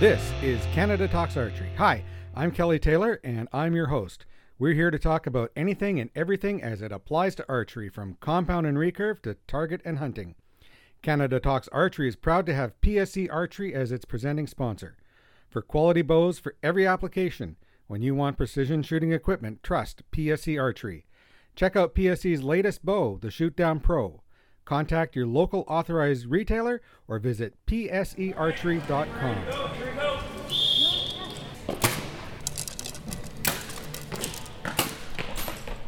This is Canada Talks Archery. Hi, I'm Kelly Taylor, and I'm your host. We're here to talk about anything and everything as it applies to archery, from compound and recurve to target and hunting. Canada Talks Archery is proud to have PSE Archery as its presenting sponsor. For quality bows for every application, when you want precision shooting equipment, trust PSE Archery. Check out PSE's latest bow, the Shootdown Pro. Contact your local authorized retailer or visit psearchery.com.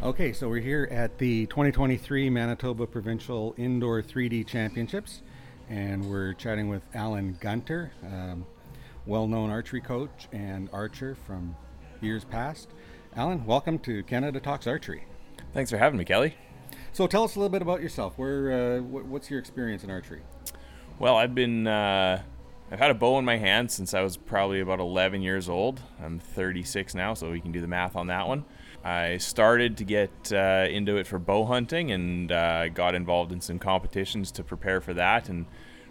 Okay, so we're here at the 2023 Manitoba Provincial Indoor 3D Championships, and we're chatting with Alan Gunter, um, well known archery coach and archer from years past. Alan, welcome to Canada Talks Archery. Thanks for having me, Kelly. So tell us a little bit about yourself. Where, uh, wh- what's your experience in archery? Well, I've been uh, I've had a bow in my hand since I was probably about 11 years old. I'm 36 now, so we can do the math on that one. I started to get uh, into it for bow hunting and uh, got involved in some competitions to prepare for that, and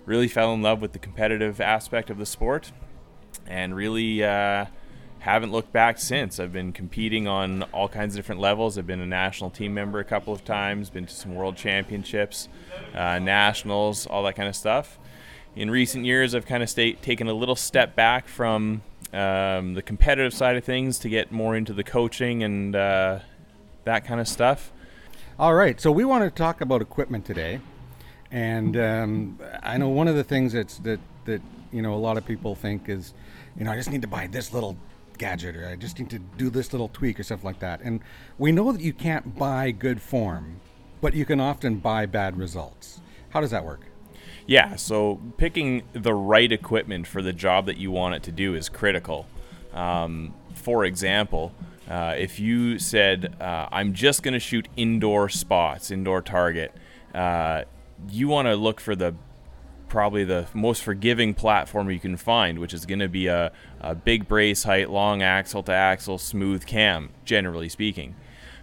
really fell in love with the competitive aspect of the sport, and really uh, haven't looked back since. I've been competing on all kinds of different levels. I've been a national team member a couple of times, been to some world championships, uh, nationals, all that kind of stuff. In recent years, I've kind of taken a little step back from um, the competitive side of things to get more into the coaching and uh, that kind of stuff. All right, so we want to talk about equipment today, and um, I know one of the things that's that that you know a lot of people think is, you know, I just need to buy this little gadget or I just need to do this little tweak or stuff like that. And we know that you can't buy good form, but you can often buy bad results. How does that work? Yeah, so picking the right equipment for the job that you want it to do is critical. Um, for example, uh, if you said, uh, I'm just going to shoot indoor spots, indoor target, uh, you want to look for the probably the most forgiving platform you can find, which is going to be a, a, big brace height, long axle to axle, smooth cam, generally speaking.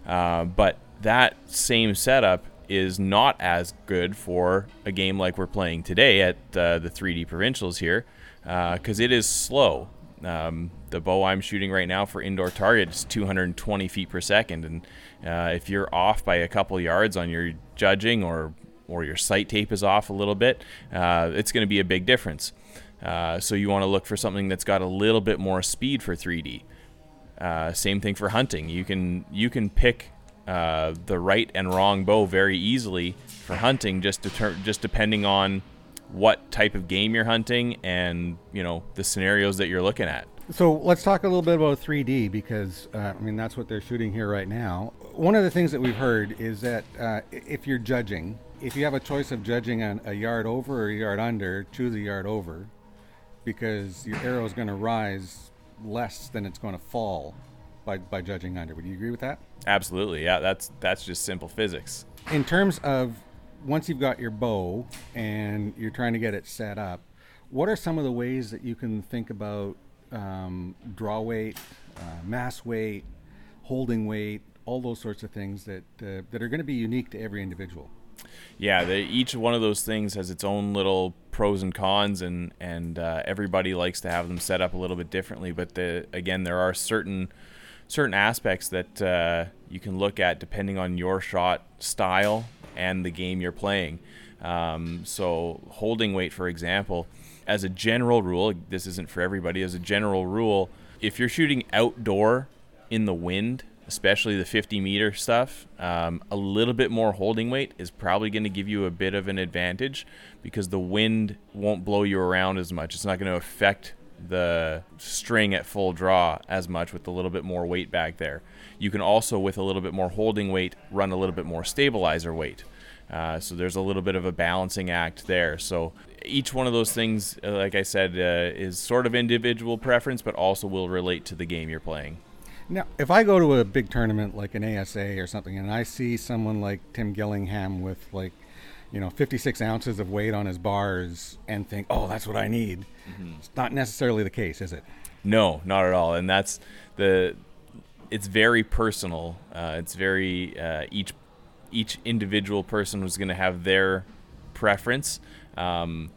Uh, but that same setup is not as good for a game like we're playing today at uh, the 3D provincials here because uh, it is slow. Um, the bow I'm shooting right now for indoor target is 220 feet per second, and uh, if you're off by a couple yards on your judging or or your sight tape is off a little bit, uh, it's going to be a big difference. Uh, so you want to look for something that's got a little bit more speed for 3D. Uh, same thing for hunting. You can you can pick uh, the right and wrong bow very easily for hunting, just deter- just depending on what type of game you're hunting and you know the scenarios that you're looking at. So let's talk a little bit about 3D because uh, I mean that's what they're shooting here right now. One of the things that we've heard is that uh, if you're judging, if you have a choice of judging a yard over or a yard under, choose a yard over because your arrow is going to rise less than it's going to fall by, by judging under. Would you agree with that? Absolutely. Yeah, that's that's just simple physics. In terms of once you've got your bow and you're trying to get it set up, what are some of the ways that you can think about um, draw weight, uh, mass weight, holding weight, all those sorts of things that uh, that are going to be unique to every individual? Yeah, they, each one of those things has its own little pros and cons, and and uh, everybody likes to have them set up a little bit differently. But the, again, there are certain certain aspects that uh, you can look at depending on your shot style and the game you're playing. Um, so, holding weight, for example, as a general rule, this isn't for everybody, as a general rule, if you're shooting outdoor in the wind, especially the 50 meter stuff, um, a little bit more holding weight is probably going to give you a bit of an advantage because the wind won't blow you around as much. It's not going to affect the string at full draw as much with a little bit more weight back there. You can also, with a little bit more holding weight, run a little bit more stabilizer weight. Uh, so there's a little bit of a balancing act there. So each one of those things, uh, like I said, uh, is sort of individual preference, but also will relate to the game you're playing. Now, if I go to a big tournament like an ASA or something, and I see someone like Tim Gillingham with like you know 56 ounces of weight on his bars and think oh that's what i need mm-hmm. it's not necessarily the case is it no not at all and that's the it's very personal uh, it's very uh, each each individual person was going to have their preference um,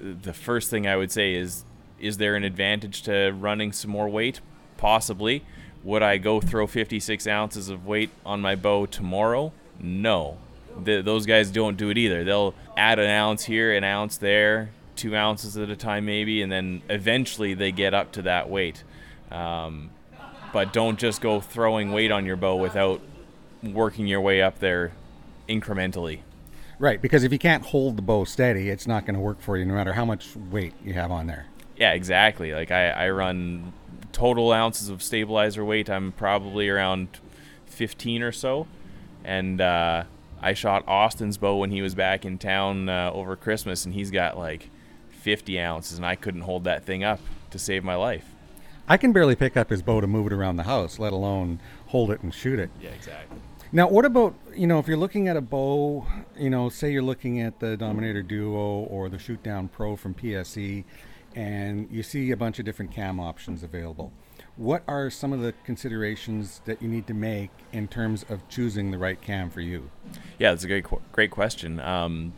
the first thing i would say is is there an advantage to running some more weight? Possibly. Would I go throw 56 ounces of weight on my bow tomorrow? No. The, those guys don't do it either. They'll add an ounce here, an ounce there, two ounces at a time maybe, and then eventually they get up to that weight. Um, but don't just go throwing weight on your bow without working your way up there incrementally. Right, because if you can't hold the bow steady, it's not going to work for you no matter how much weight you have on there. Yeah, exactly. Like I, I run total ounces of stabilizer weight. I'm probably around 15 or so, and uh, I shot Austin's bow when he was back in town uh, over Christmas, and he's got like 50 ounces, and I couldn't hold that thing up to save my life. I can barely pick up his bow to move it around the house, let alone hold it and shoot it. Yeah, exactly. Now, what about you know if you're looking at a bow, you know, say you're looking at the Dominator Duo or the Shoot Down Pro from PSE, and you see a bunch of different cam options available. What are some of the considerations that you need to make in terms of choosing the right cam for you? Yeah, that's a great great question. Um,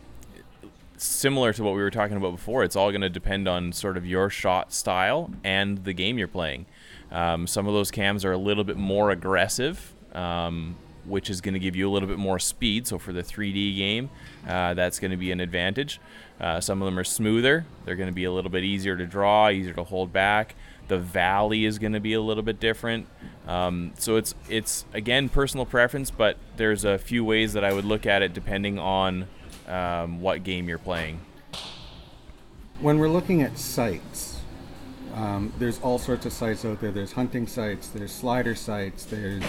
similar to what we were talking about before, it's all going to depend on sort of your shot style and the game you're playing. Um, some of those cams are a little bit more aggressive, um, which is going to give you a little bit more speed. So for the 3D game, uh, that's going to be an advantage. Uh, some of them are smoother. They're going to be a little bit easier to draw, easier to hold back. The valley is going to be a little bit different. Um, so it's it's again personal preference, but there's a few ways that I would look at it depending on um, what game you're playing. When we're looking at sights, um, there's all sorts of sights out there. There's hunting sights, there's slider sights, there's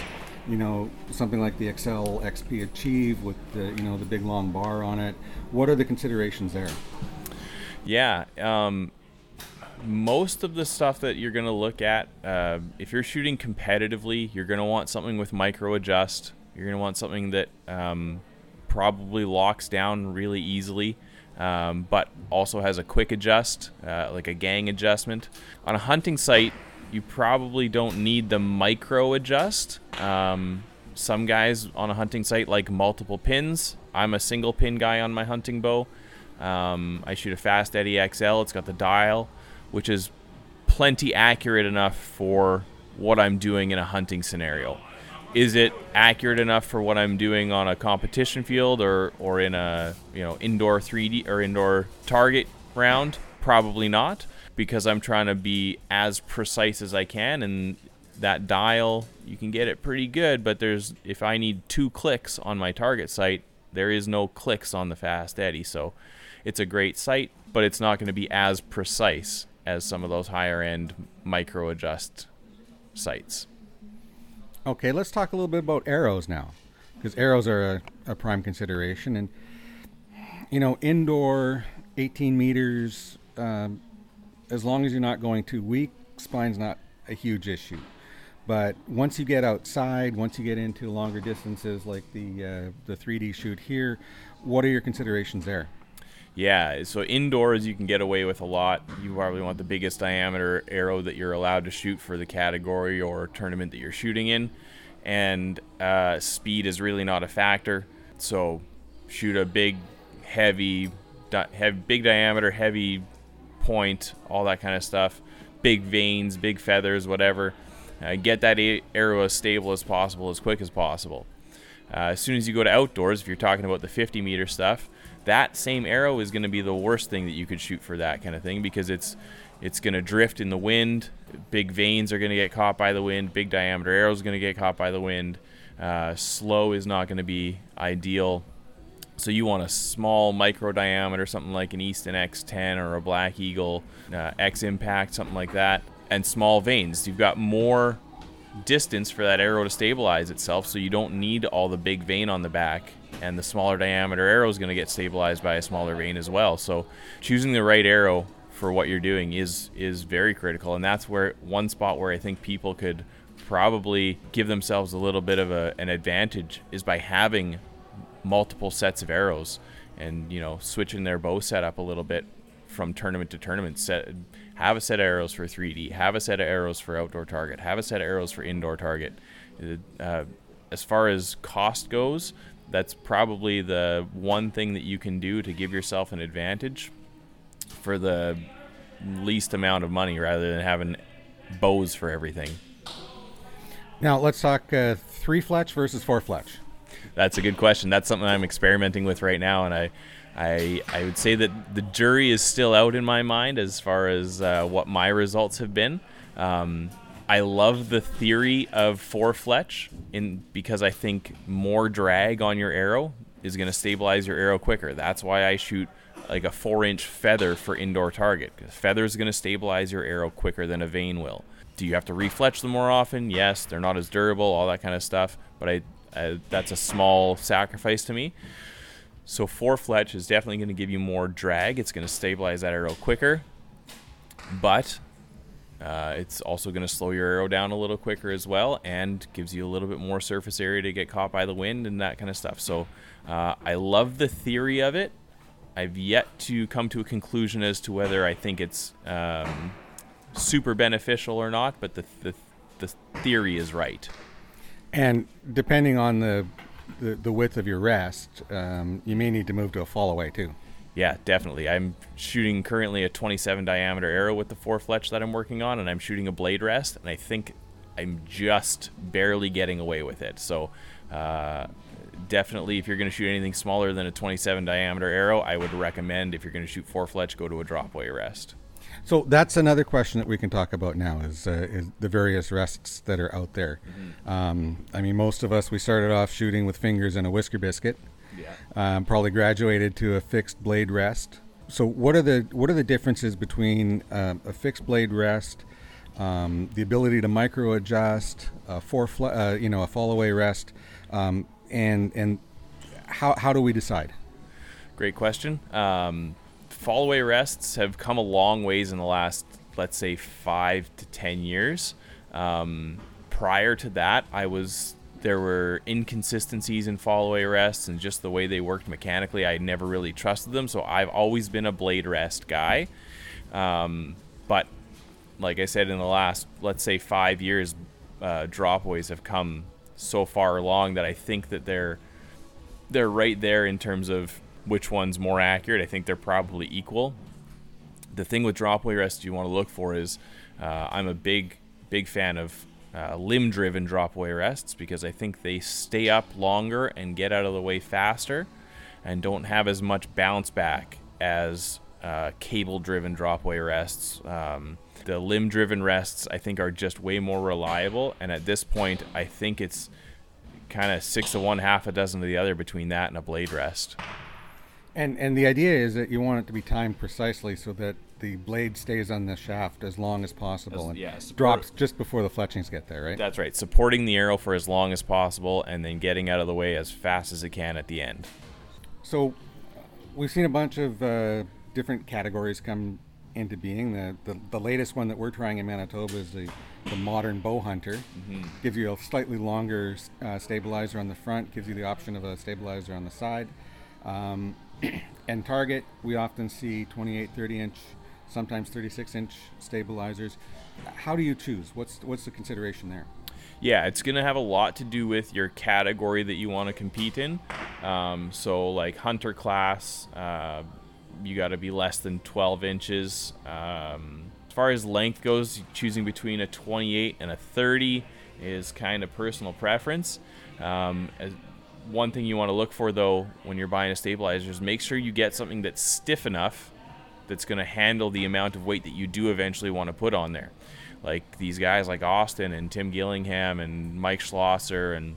you know something like the Axcel XP Achieve with the you know the big long bar on it. What are the considerations there? Yeah, um, most of the stuff that you're going to look at, uh, if you're shooting competitively, you're going to want something with micro adjust. You're going to want something that um, probably locks down really easily, um, but also has a quick adjust, uh, like a gang adjustment. On a hunting site, you probably don't need the micro adjust. Um, some guys on a hunting site like multiple pins. I'm a single pin guy on my hunting bow. Um, I shoot a Fast Eddie XL. It's got the dial which is plenty accurate enough for what I'm doing in a hunting scenario. Is it accurate enough for what I'm doing on a competition field or, or in a you know indoor 3D or indoor target round? Probably not, because I'm trying to be as precise as I can, and that dial you can get it pretty good. But there's if I need two clicks on my target sight, there is no clicks on the Fast Eddie, so it's a great sight, but it's not going to be as precise as some of those higher end micro adjust sights. Okay, let's talk a little bit about arrows now, because arrows are a, a, prime consideration. And, you know, indoor, 18 meters, um, as long as you're not going too weak, spine's not a huge issue. But once you get outside, once you get into longer distances like the uh, the 3D shoot here, what are your considerations there? Yeah, so indoors you can get away with a lot. You probably want the biggest diameter arrow that you're allowed to shoot for the category or tournament that you're shooting in, and uh, speed is really not a factor. So shoot a big, heavy, di- have big diameter, heavy point, all that kind of stuff. Big vanes, big feathers, whatever. Uh, get that a- arrow as stable as possible, as quick as possible. Uh, as soon as you go to outdoors, if you're talking about the 50 meter stuff, that same arrow is going to be the worst thing that you could shoot for that kind of thing because it's it's going to drift in the wind. Big vanes are going to get caught by the wind. Big diameter arrows going to get caught by the wind. Uh, slow is not going to be ideal. So you want a small micro diameter, something like an Easton X10 or a Black Eagle uh, X Impact, something like that, and small vanes. You've got more distance for that arrow to stabilize itself, so you don't need all the big vane on the back and the smaller diameter arrow is going to get stabilized by a smaller vane as well. So choosing the right arrow for what you're doing is is very critical, and that's where one spot where I think people could probably give themselves a little bit of a, an advantage is by having multiple sets of arrows and you know switching their bow setup a little bit from tournament to tournament set have a set of arrows for 3d have a set of arrows for outdoor target have a set of arrows for indoor target uh, as far as cost goes that's probably the one thing that you can do to give yourself an advantage for the least amount of money rather than having bows for everything. Now let's talk uh, three fletch versus four fletch. That's a good question. That's something I'm experimenting with right now, and I, I, I would say that the jury is still out in my mind as far as uh, what my results have been. Um, I love the theory of four fletch in because I think more drag on your arrow is going to stabilize your arrow quicker. That's why I shoot like a four inch feather for indoor target. because Feather is going to stabilize your arrow quicker than a vane will. Do you have to refletch them more often? Yes, they're not as durable, all that kind of stuff. But I, I that's a small sacrifice to me. So four fletch is definitely going to give you more drag. It's going to stabilize that arrow quicker, but uh, it's also going to slow your arrow down a little quicker as well, and gives you a little bit more surface area to get caught by the wind and that kind of stuff. So uh, I love the theory of it. I've yet to come to a conclusion as to whether I think it's um, super beneficial or not, but the, the, the theory is right. And depending on the, the, the width of your rest, um, you may need to move to a fall away too. Yeah, definitely. I'm shooting currently a 27 diameter arrow with the four fletch that I'm working on, and I'm shooting a blade rest, and I think I'm just barely getting away with it. So, uh, definitely, if you're going to shoot anything smaller than a 27 diameter arrow, I would recommend if you're going to shoot four fletch, go to a drop away rest. So that's another question that we can talk about now is, uh, is the various rests that are out there. Mm-hmm. Um, I mean, most of us we started off shooting with fingers and a whisker biscuit. Yeah. Um, probably graduated to a fixed blade rest. So what are the what are the differences between uh, a fixed blade rest, um, the ability to micro adjust, a four fl- uh, you know a fall away rest, um, and and how how do we decide? Great question. Um, fall away rests have come a long ways in the last, let's say, five to ten years. Um, prior to that, I was there were inconsistencies in fall away rests and just the way they worked mechanically. I never really trusted them, so I've always been a blade rest guy. Um, but like I said, in the last, let's say, five years, uh, dropaways have come so far along that I think that they're they're right there in terms of which one's more accurate. I think they're probably equal. The thing with dropway rest you want to look for is uh, I'm a big big fan of uh, limb driven dropaway rests because I think they stay up longer and get out of the way faster and don't have as much bounce back as uh, cable driven dropaway rests. Um, the limb driven rests I think are just way more reliable and at this point I think it's kind of six to one half a dozen of the other between that and a blade rest. And and the idea is that you want it to be timed precisely so that the blade stays on the shaft as long as possible as, and yeah, drops just before the fletchings get there, right? That's right. Supporting the arrow for as long as possible and then getting out of the way as fast as it can at the end. So we've seen a bunch of uh, different categories come into being. The, the, the latest one that we're trying in Manitoba is the, the modern bow hunter. Mm-hmm. Gives you a slightly longer uh, stabilizer on the front, gives you the option of a stabilizer on the side. Um, and target, we often see 28, 30 inch, sometimes 36 inch stabilizers. How do you choose? What's what's the consideration there? Yeah, it's going to have a lot to do with your category that you want to compete in. Um, so, like hunter class, uh, you got to be less than 12 inches. Um, as far as length goes, choosing between a 28 and a 30 is kind of personal preference. Um, as, one thing you want to look for though when you're buying a stabilizer is make sure you get something that's stiff enough that's going to handle the amount of weight that you do eventually want to put on there. Like these guys like Austin and Tim Gillingham and Mike Schloesser and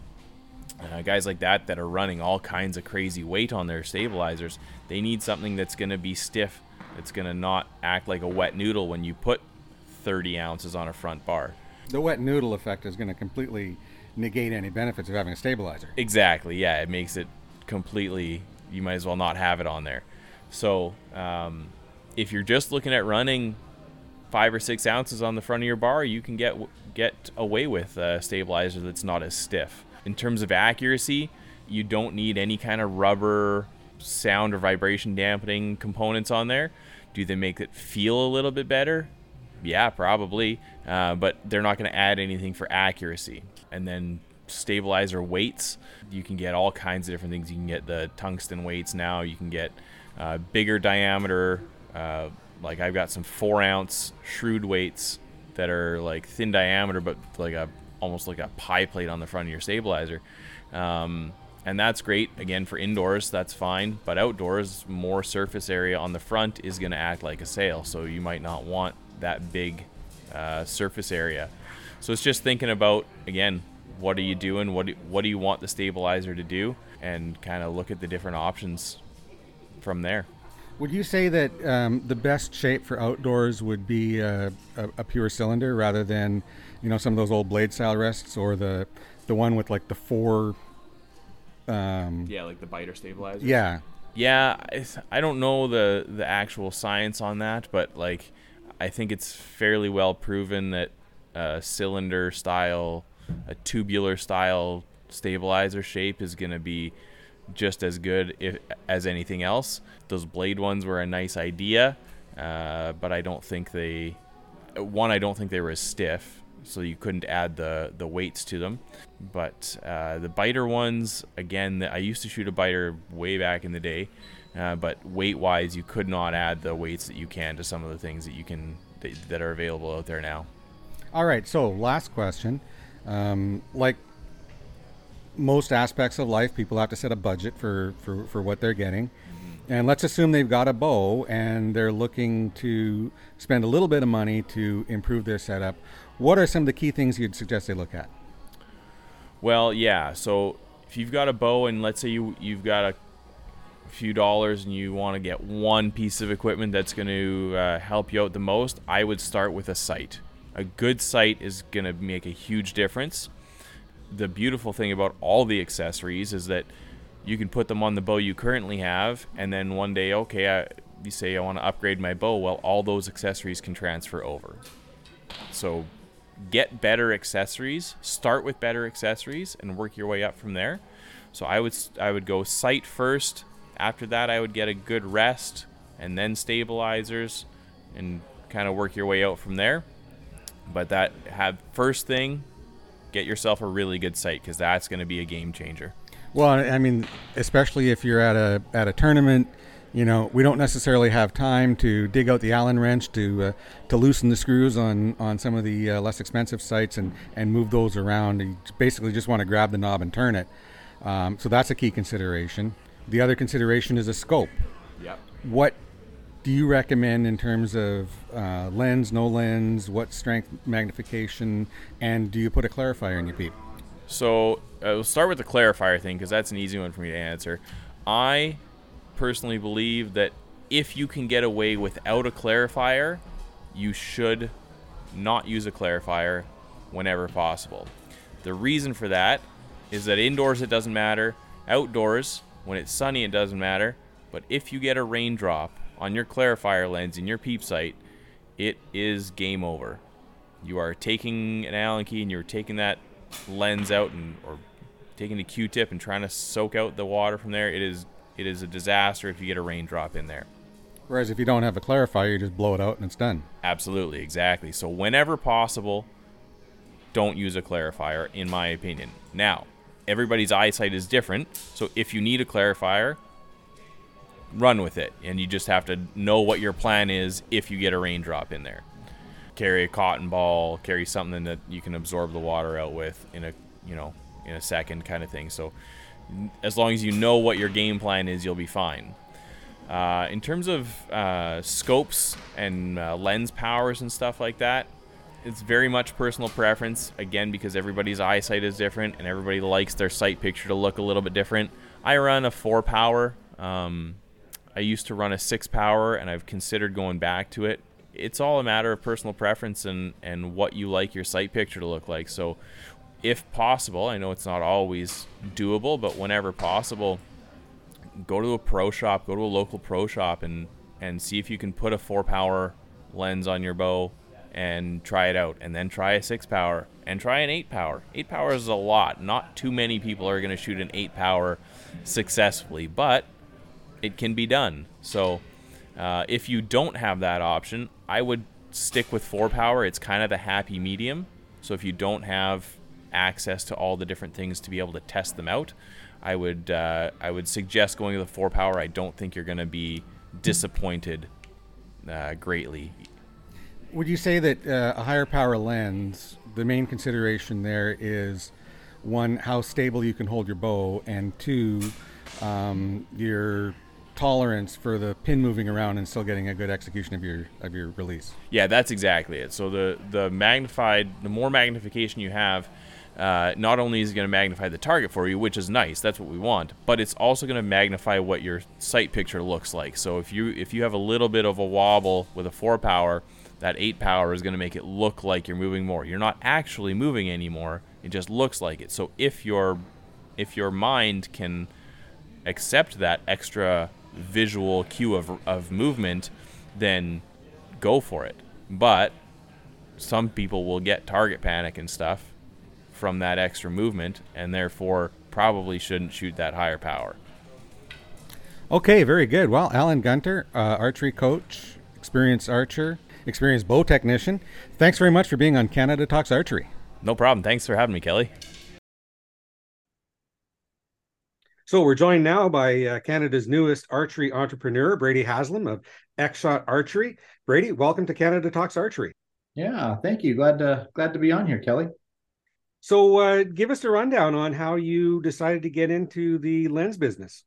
uh, guys like that that are running all kinds of crazy weight on their stabilizers, they need something that's going to be stiff, that's going to not act like a wet noodle when you put 30 ounces on a front bar. The wet noodle effect is going to completely negate any benefits of having a stabilizer. Exactly. Yeah, it makes it completely. You might as well not have it on there. So um, if you're just looking at running five or six ounces on the front of your bar, you can get get away with a stabilizer that's not as stiff. In terms of accuracy, you don't need any kind of rubber sound or vibration dampening components on there. Do they make it feel a little bit better? Yeah, probably. Uh, but they're not going to add anything for accuracy and then stabilizer weights. You can get all kinds of different things. You can get the tungsten weights now. You can get uh, bigger diameter uh, Like I've got some four ounce shrewd weights that are like thin diameter, but like a almost like a pie plate on the front of your stabilizer. Um, and that's great. Again for indoors that's fine. But outdoors more surface area on the front is going to act like a sail. So you might not want that big uh, surface area. So it's just thinking about again what are you doing? What do, what do you want the stabilizer to do? And kind of look at the different options from there would you say that um, the best shape for outdoors would be a, a, a, pure cylinder rather than you know some of those old blade style rests or the the one with like the four um, yeah, like the biter stabilizer. Yeah. Yeah, I don't know the the actual science on that, but like I think it's fairly well proven that a cylinder style, a tubular style stabilizer shape is going to be just as good if, as anything else. Those blade ones were a nice idea, uh, but I don't think they. One, I don't think they were as stiff so you couldn't add the the weights to them. But uh, the biter ones, again, I used to shoot a biter way back in the day, uh, but weight wise, you could not add the weights that you can to some of the things that you can that, that are available out there now. All right, so last question, um, like most aspects of life, people have to set a budget for for, for what they're getting. And let's assume they've got a bow and they're looking to spend a little bit of money to improve their setup. What are some of the key things you'd suggest they look at? Well, yeah. So if you've got a bow and let's say you you've got a few dollars and you want to get one piece of equipment that's going to uh, help you out the most, I would start with a sight. A good sight is going to make a huge difference. The beautiful thing about all the accessories is that you can put them on the bow you currently have, and then one day, okay, I, you say I want to upgrade my bow. Well, all those accessories can transfer over. So get better accessories. Start with better accessories and work your way up from there. So I would I would go sight first. After that, I would get a good rest and then stabilizers, and kind of work your way out from there. But that have first thing, get yourself a really good sight because that's going to be a game changer. Well, I mean, especially if you're at a at a tournament you know, we don't necessarily have time to dig out the Allen wrench to uh, to loosen the screws on, on some of the uh, less expensive sights and, and move those around. You basically just want to grab the knob and turn it. Um, so that's a key consideration. The other consideration is a scope. Yep. What do you recommend in terms of uh, lens, no lens, what strength magnification, and do you put a clarifier in your peep? So uh, we'll start with the clarifier thing because that's an easy one for me to answer. I personally believe that if you can get away without a clarifier, you should not use a clarifier whenever possible. The reason for that is that indoors it doesn't matter, outdoors, when it's sunny, it doesn't matter, but if you get a raindrop on your clarifier lens in your peep sight, it is game over. You are taking an Allen key and you're taking that lens out and or taking a Q-tip and trying to soak out the water from there. It is it is a disaster if you get a raindrop in there. Whereas if you don't have a clarifier, you just blow it out and it's done. Absolutely, exactly. So whenever possible, don't use a clarifier, in my opinion. Now, everybody's eyesight is different, so if you need a clarifier, run with it, and you just have to know what your plan is if you get a raindrop in there. Carry a cotton ball, carry something that you can absorb the water out with in a you know in a second kind of thing. So as long as you know what your game plan is, you'll be fine. Uh, in terms of uh, scopes and uh, lens powers and stuff like that, it's very much personal preference. Again, because everybody's eyesight is different and everybody likes their sight picture to look a little bit different. I run a four power. Um, I used to run a six power, and I've considered going back to it. It's all a matter of personal preference and, and what you like your sight picture to look like. So, if possible, I know it's not always doable, but whenever possible, go to a pro shop, go to a local pro shop, and and see if you can put a four power lens on your bow and try it out, and then try a six power and try an eight power. Eight power is a lot. Not too many people are going to shoot an eight power successfully, but it can be done. So uh, if you don't have that option, I would stick with four power. It's kind of the happy medium. So if you don't have access to all the different things to be able to test them out, I would uh, I would suggest going to the four power. I don't think you're going to be disappointed uh, greatly. Would you say that uh, a higher power lens, the main consideration there is one, how stable you can hold your bow, and two, um, your tolerance for the pin moving around and still getting a good execution of your of your release. Yeah, that's exactly it. So the the magnified, the more magnification you have, uh, not only is it going to magnify the target for you, which is nice, that's what we want, but it's also going to magnify what your sight picture looks like. So if you if you have a little bit of a wobble with a four power, that eight power is going to make it look like you're moving more. You're not actually moving anymore. It just looks like it. So if your if your mind can accept that extra visual cue of, of movement, then go for it. But some people will get target panic and stuff from that extra movement, and therefore probably shouldn't shoot that higher power. Okay, very good. Well, Alan Gunter, uh, archery coach, experienced archer, experienced bow technician. Thanks very much for being on Canada Talks Archery. No problem. Thanks for having me, Kelly. So we're joined now by uh, Canada's newest archery entrepreneur, Brady Haslam of X-Shot Archery. Brady, welcome to Canada Talks Archery. Yeah, thank you. Glad to glad to be on here, Kelly. So, uh, give us a rundown on how you decided to get into the lens business.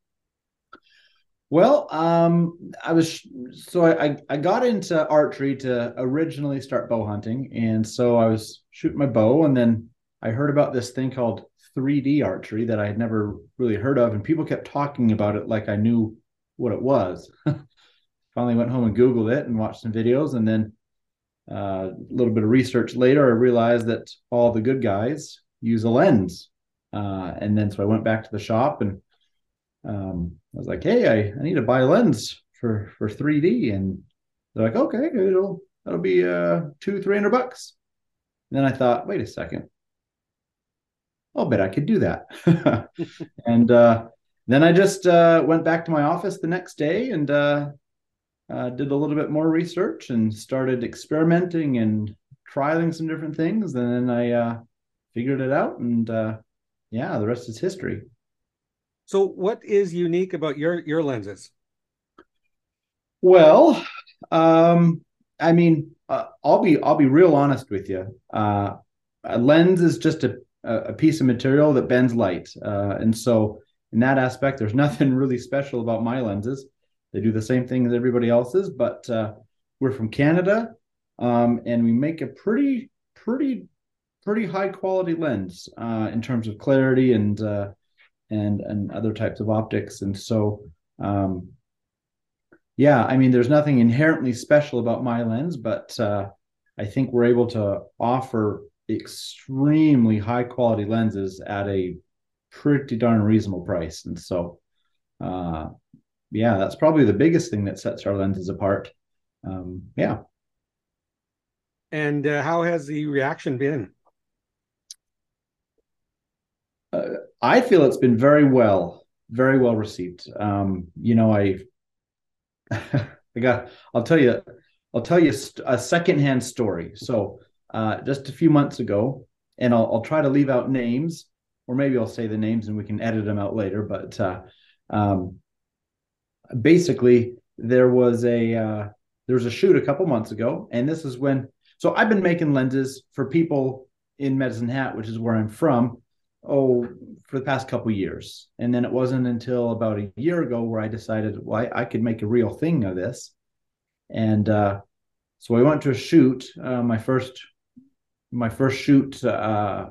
Well, um, I was so I I got into archery to originally start bow hunting, and so I was shooting my bow, and then I heard about this thing called 3D archery that I had never really heard of, and people kept talking about it like I knew what it was. Finally, went home and Googled it and watched some videos, and then uh, a little bit of research later, I realized that all the good guys use a lens. Uh, and then so I went back to the shop and um, I was like, "Hey, I, I need to buy a lens for for 3D," and they're like, "Okay, it'll that'll be uh two three hundred bucks." And then I thought, wait a second, I'll bet I could do that. and uh, then I just uh, went back to my office the next day and uh, uh, did a little bit more research and started experimenting and trialing some different things. And then I uh, figured it out. And uh, yeah, the rest is history. So, what is unique about your your lenses? Well, um, I mean, I'll be I'll be real honest with you. a lens is just a a, piece of material that bends light. Uh, and so, in that aspect, there's nothing really special about my lenses. They do the same thing as everybody else's, but uh, we're from Canada, um, and we make a pretty, pretty, pretty high quality lens uh, in terms of clarity and uh, and and other types of optics. And so, um, yeah, I mean, there's nothing inherently special about my lens, but uh, I think we're able to offer extremely high quality lenses at a pretty darn reasonable price. And so, uh, yeah, that's probably the biggest thing that sets our lenses apart. Um, yeah. And uh, how has the reaction been? Uh, I feel it's been very well, very well received. Um, you know, I, I got, I'll tell you, I'll tell you a secondhand story. So uh, just a few months ago, and I'll, I'll, try to leave out names, or maybe I'll say the names and we can edit them out later. But uh, um, basically, there was a uh, there was a shoot a couple months ago, and this is when. So I've been making lenses for people in Medicine Hat, which is where I'm from. Oh, for the past couple years, and then it wasn't until about a year ago where I decided, well, I, I could make a real thing of this, and uh, so I went to a shoot, uh, my first my first shoot uh,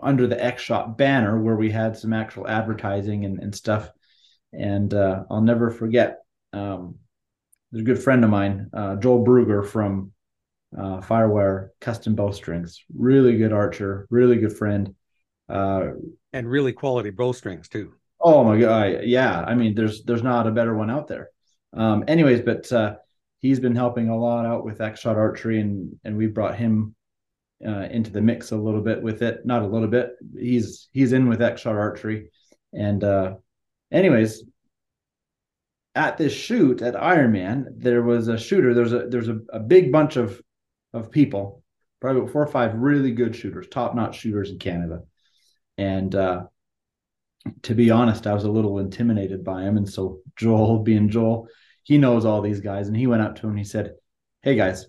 under the X-Shot banner where we had some actual advertising and, and stuff. And uh, I'll never forget. Um, there's a good friend of mine, uh, Joel Bruger from uh, Firewire Custom Bowstrings. Really good archer, really good friend, uh, and really quality bowstrings too. Oh my god, yeah. I mean, there's there's not a better one out there. Um, anyways, but uh, he's been helping a lot out with X-Shot archery, and and we brought him uh, into the mix a little bit with it. Not a little bit. He's he's in with X-Shot archery, and uh, anyways, at this shoot at Ironman, there was a shooter. There's a there's a, a big bunch of of people, probably about four or five really good shooters, top notch shooters in Canada, and uh, to be honest, I was a little intimidated by him, and so Joel, being Joel, he knows all these guys, and he went up to him and he said, "Hey guys,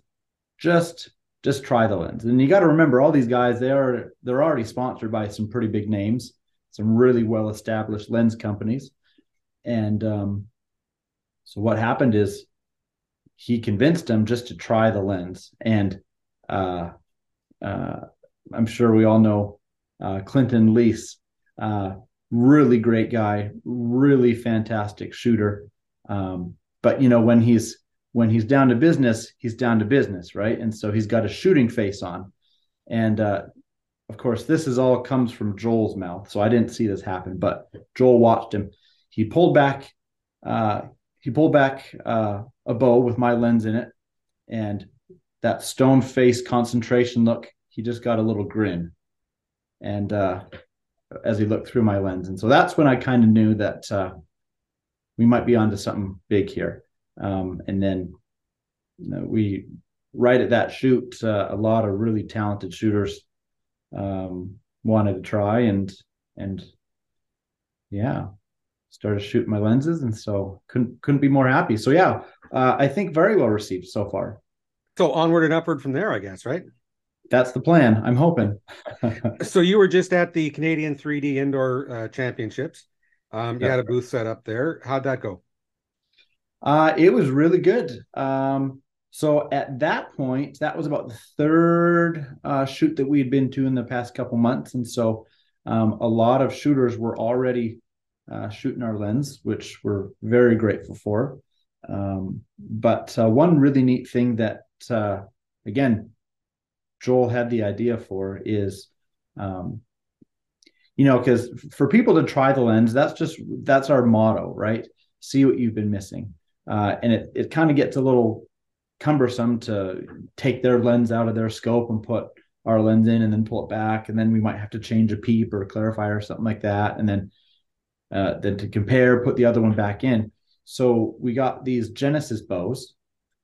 just just try the lens." And you got to remember, all these guys they are they're already sponsored by some pretty big names, some really well established lens companies, and um, so what happened is he convinced them just to try the lens, and uh, uh, I'm sure we all know uh, Clinton Lease, uh, really great guy, really fantastic shooter. Um, but you know when he's when he's down to business, he's down to business, right? And so he's got a shooting face on, and uh, of course this is all comes from Joel's mouth. So I didn't see this happen, but Joel watched him. He pulled back. Uh, he pulled back uh, a bow with my lens in it, and that stone face concentration look. He just got a little grin, and uh, as he looked through my lens, and so that's when I kind of knew that uh, we might be onto something big here. Um, and then you know, we right at that shoot, uh, a lot of really talented shooters um, wanted to try, and and yeah, started shooting my lenses, and so couldn't couldn't be more happy. So yeah, uh, I think very well received so far. So onward and upward from there, I guess, right? That's the plan. I'm hoping. so you were just at the Canadian 3D Indoor uh, Championships. Um, you had a booth set up there. How'd that go? Uh, it was really good. Um, so at that point, that was about the third uh, shoot that we had been to in the past couple months, and so um, a lot of shooters were already uh, shooting our lens, which we're very grateful for. Um, but uh, one really neat thing that, uh, again, Joel had the idea for is um, you know, because for people to try the lens, that's just that's our motto, right? See what you've been missing, uh, and it it kind of gets a little cumbersome to take their lens out of their scope and put our lens in and then pull it back, and then we might have to change a peep or a clarifier or something like that, and then uh, then to compare, put the other one back in. So we got these Genesis bows,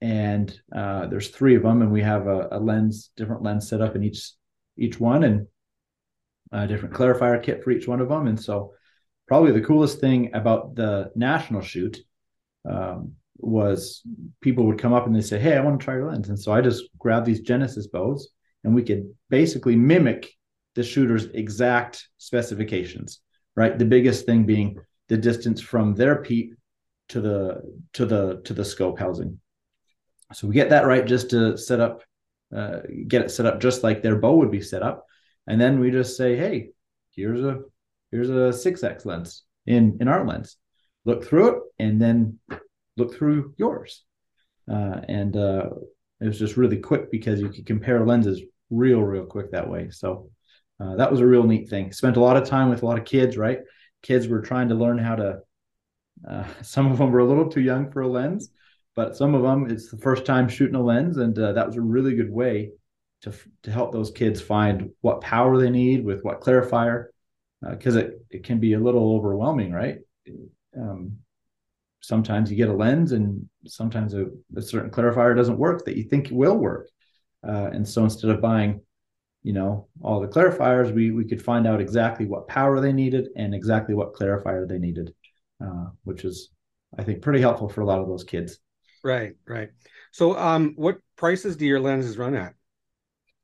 and uh, there's three of them, and we have a, a lens, different lens set up in each each one, and a different clarifier kit for each one of them. And so, probably the coolest thing about the national shoot um, was people would come up and they say, "Hey, I want to try your lens." And so I just grabbed these Genesis bows, and we could basically mimic the shooter's exact specifications. Right, the biggest thing being the distance from their peep to the to the to the scope housing. So we get that right just to set up, uh, get it set up just like their bow would be set up and then we just say, hey, here's a here's a six X lens in in our lens. Look through it, and then look through yours. Uh, and uh, it was just really quick because you could compare lenses real real quick that way. So uh, that was a real neat thing. Spent a lot of time with a lot of kids. Right, kids were trying to learn how to. Uh, some of them were a little too young for a lens, but some of them it's the first time shooting a lens, and uh, that was a really good way to to help those kids find what power they need with what clarifier because uh, it, it can be a little overwhelming right um, sometimes you get a lens and sometimes a, a, certain clarifier doesn't work that you think will work. Uh, and so instead of buying you know all the clarifiers we we could find out exactly what power they needed and exactly what clarifier they needed uh, which is i think pretty helpful for a lot of those kids. Right right. So um what prices do your lenses run at?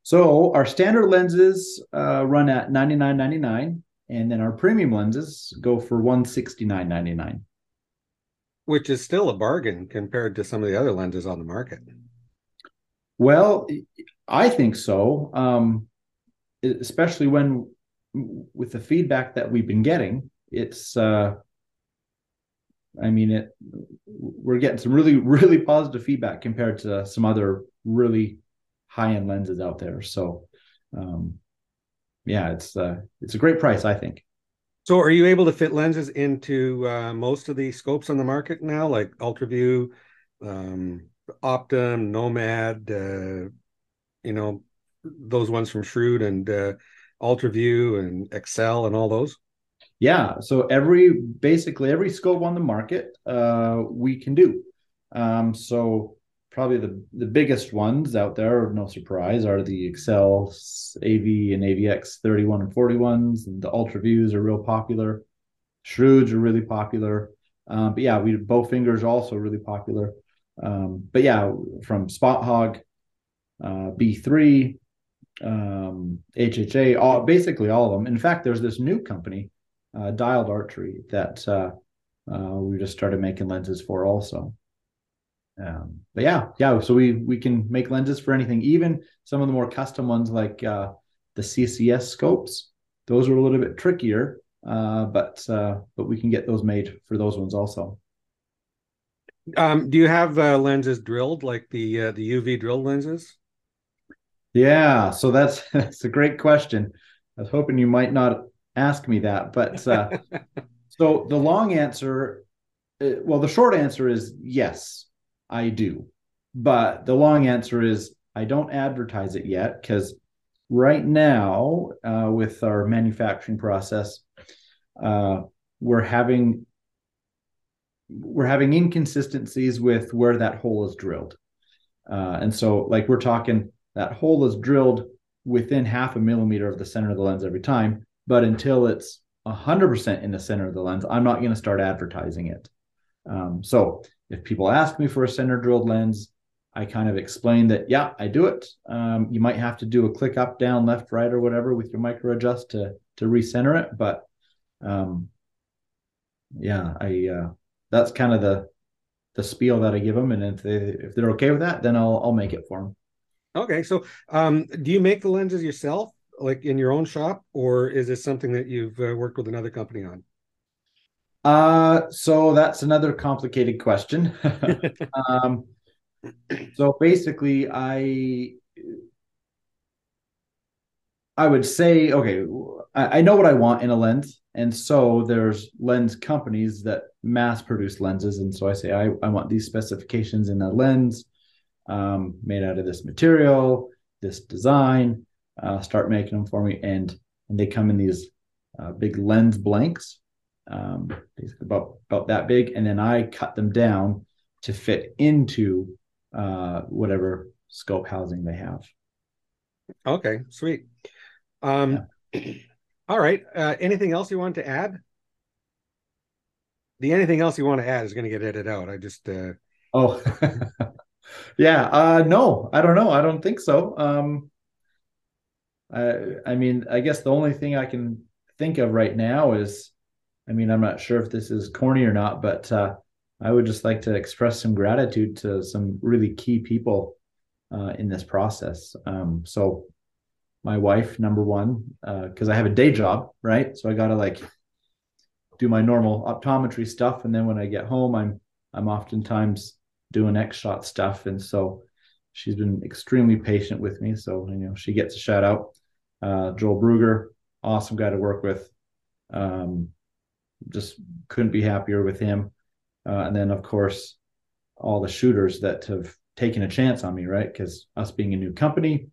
So our standard lenses uh, run at ninety nine ninety nine, and then our premium lenses go for one sixty nine ninety nine, which is still a bargain compared to some of the other lenses on the market. Well, I think so, um, especially when with the feedback that we've been getting, it's. Uh, I mean, it. We're getting some really, really positive feedback compared to some other really high end lenses out there. So, um, yeah, it's uh, it's a great price, I think. So, are you able to fit lenses into uh, most of the scopes on the market now, like UltraView, um, Optum, Nomad, uh, you know, those ones from Shrewd and uh, UltraView and Axcel and all those? Yeah. So every basically every scope on the market, uh, we can do. Um, so probably the, the biggest ones out there, no surprise, are the Axcel AV and AVX 31 and 41s. And the Ultra Views are real popular. Shrewds are really popular. Um, but yeah, we bow fingers also really popular. Um, but yeah, from Spot Hogg, uh, B3, um, HHA, all basically all of them. In fact, there's this new company, uh, Dialed Archery, that uh, uh, we just started making lenses for also. Um, but yeah, yeah. So we we can make lenses for anything, even some of the more custom ones like uh, the CCS scopes. Those are a little bit trickier, uh, but uh, but we can get those made for those ones also. Um, do you have uh, lenses drilled like the uh, the UV drilled lenses? Yeah, so that's that's a great question. I was hoping you might not ask me that, but uh, so the long answer, well, the short answer is yes, I do, but the long answer is I don't advertise it yet because right now uh, with our manufacturing process, uh, we're having we're having inconsistencies with where that hole is drilled, uh, and so like we're talking that hole is drilled within half a millimeter of the center of the lens every time. But until it's 100% in the center of the lens, I'm not going to start advertising it. Um, so if people ask me for a center drilled lens, I kind of explain that, yeah, I do it. Um, you might have to do a click up, down, left, right, or whatever with your micro adjust to to recenter it. But um, yeah, I uh, that's kind of the the spiel that I give them, and if they if they're okay with that, then I'll I'll make it for them. Okay, so um, do you make the lenses yourself, like in your own shop, or is this something that you've uh, worked with another company on? Uh, so that's another complicated question. um, so basically, I I would say, okay, I, I know what I want in a lens, and so there's lens companies that mass produce lenses, and so I say I, I want these specifications in a lens um, made out of this material, this design. Uh, start making them for me, and and they come in these uh, big lens blanks, um, basically about about that big, and then I cut them down to fit into uh, whatever scope housing they have. Okay, sweet. Um, yeah. all right. Uh, anything else you want to add? The anything else you want to add is going to get edited out. I just. Uh... Oh. yeah uh no i don't know i don't think so um i i mean i guess the only thing i can think of right now is i mean i'm not sure if this is corny or not but uh i would just like to express some gratitude to some really key people uh in this process um so my wife number one because uh, i have a day job right so i gotta like do my normal optometry stuff and then when i get home i'm i'm oftentimes doing X shot stuff. And so she's been extremely patient with me. So, you know, she gets a shout out. Uh, Joel Bruger, awesome guy to work with. Um, just couldn't be happier with him. Uh, and then, of course, all the shooters that have taken a chance on me, right? Because us being a new company,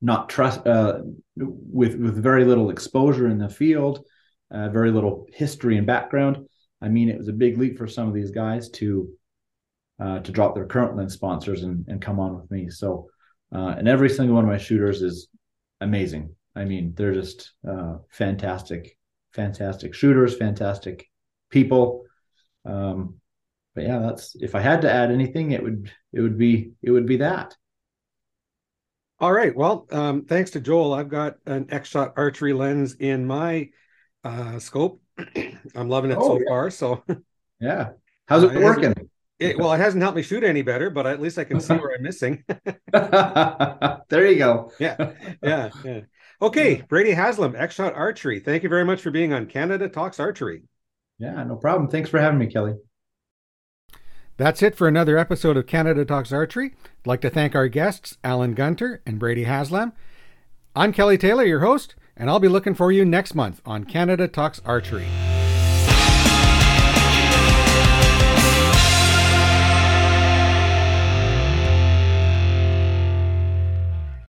not trust uh, with with very little exposure in the field, uh, very little history and background. I mean, it was a big leap for some of these guys to uh, to drop their current lens sponsors and, and come on with me. So, uh, and every single one of my shooters is amazing. I mean, they're just uh, fantastic, fantastic shooters, fantastic people. Um, but yeah, that's if I had to add anything, it would it would be it would be that. All right. Well, um, thanks to Joel, I've got an X shot archery lens in my uh, scope. I'm loving it oh, so yeah. far. So yeah, how's it uh, working? It, well, it hasn't helped me shoot any better, but at least I can see where I'm missing. there you go. yeah, yeah, yeah. Okay, Brady Haslam, X Shot Archery. Thank you very much for being on Canada Talks Archery. Yeah, no problem. Thanks for having me, Kelly. That's it for another episode of Canada Talks Archery. I'd like to thank our guests, Alan Gunter and Brady Haslam. I'm Kelly Taylor, your host, and I'll be looking for you next month on Canada Talks Archery.